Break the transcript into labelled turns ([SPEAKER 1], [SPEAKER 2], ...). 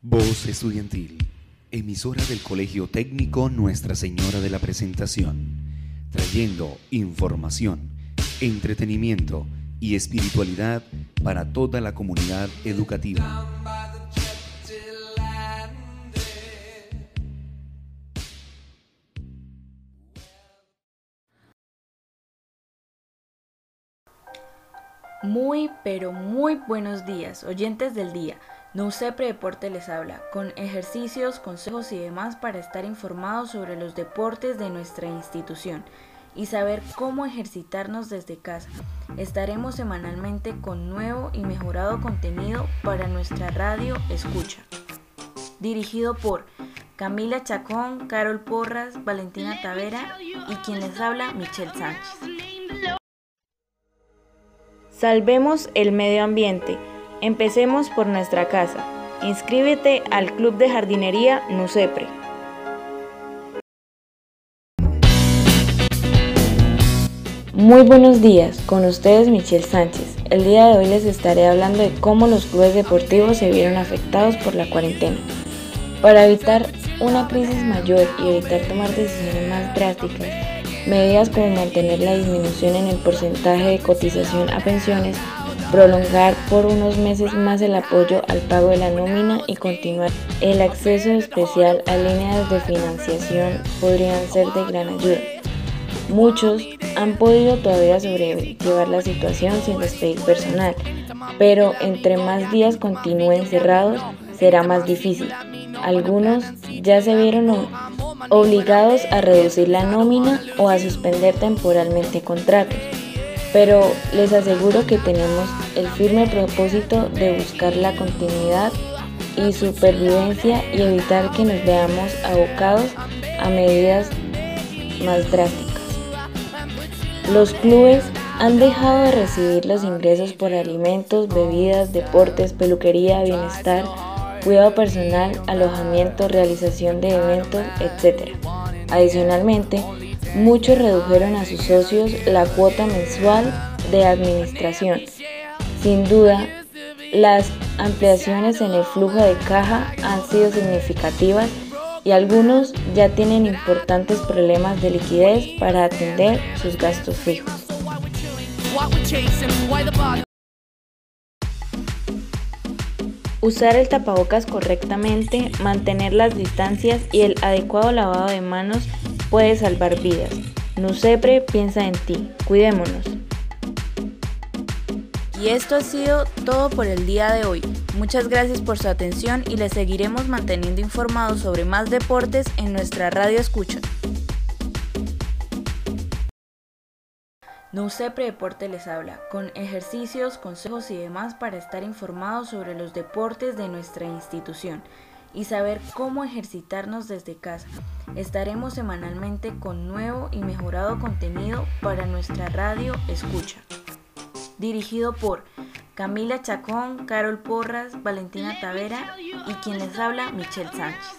[SPEAKER 1] Voz Estudiantil, emisora del Colegio Técnico Nuestra Señora de la Presentación, trayendo información, entretenimiento y espiritualidad para toda la comunidad educativa.
[SPEAKER 2] Muy, pero muy buenos días, oyentes del día. Nusepre Deporte les habla, con ejercicios, consejos y demás para estar informados sobre los deportes de nuestra institución y saber cómo ejercitarnos desde casa. Estaremos semanalmente con nuevo y mejorado contenido para nuestra radio Escucha. Dirigido por Camila Chacón, Carol Porras, Valentina Tavera y quien les habla, Michelle Sánchez. Salvemos el medio ambiente. Empecemos por nuestra casa. Inscríbete al Club de Jardinería Nusepre. Muy buenos días, con ustedes Michelle Sánchez. El día de hoy les estaré hablando de cómo los clubes deportivos se vieron afectados por la cuarentena. Para evitar una crisis mayor y evitar tomar decisiones más drásticas, medidas como mantener la disminución en el porcentaje de cotización a pensiones, prolongar por unos meses más el apoyo al pago de la nómina y continuar el acceso especial a líneas de financiación podrían ser de gran ayuda. Muchos han podido todavía sobrellevar la situación sin despedir personal, pero entre más días continúen cerrados será más difícil. Algunos ya se vieron obligados a reducir la nómina o a suspender temporalmente contratos. Pero les aseguro que tenemos el firme propósito de buscar la continuidad y supervivencia y evitar que nos veamos abocados a medidas más drásticas. Los clubes han dejado de recibir los ingresos por alimentos, bebidas, deportes, peluquería, bienestar, cuidado personal, alojamiento, realización de eventos, etc. Adicionalmente, muchos redujeron a sus socios la cuota mensual de administración. Sin duda, las ampliaciones en el flujo de caja han sido significativas y algunos ya tienen importantes problemas de liquidez para atender sus gastos fijos. Usar el tapabocas correctamente, mantener las distancias y el adecuado lavado de manos puede salvar vidas. Nusepre piensa en ti. Cuidémonos. Y esto ha sido todo por el día de hoy. Muchas gracias por su atención y les seguiremos manteniendo informados sobre más deportes en nuestra radio escucha. Nusepre Deporte les habla, con ejercicios, consejos y demás para estar informados sobre los deportes de nuestra institución y saber cómo ejercitarnos desde casa. Estaremos semanalmente con nuevo y mejorado contenido para nuestra radio Escucha. Dirigido por Camila Chacón, Carol Porras, Valentina Tavera y quien les habla, Michelle Sánchez.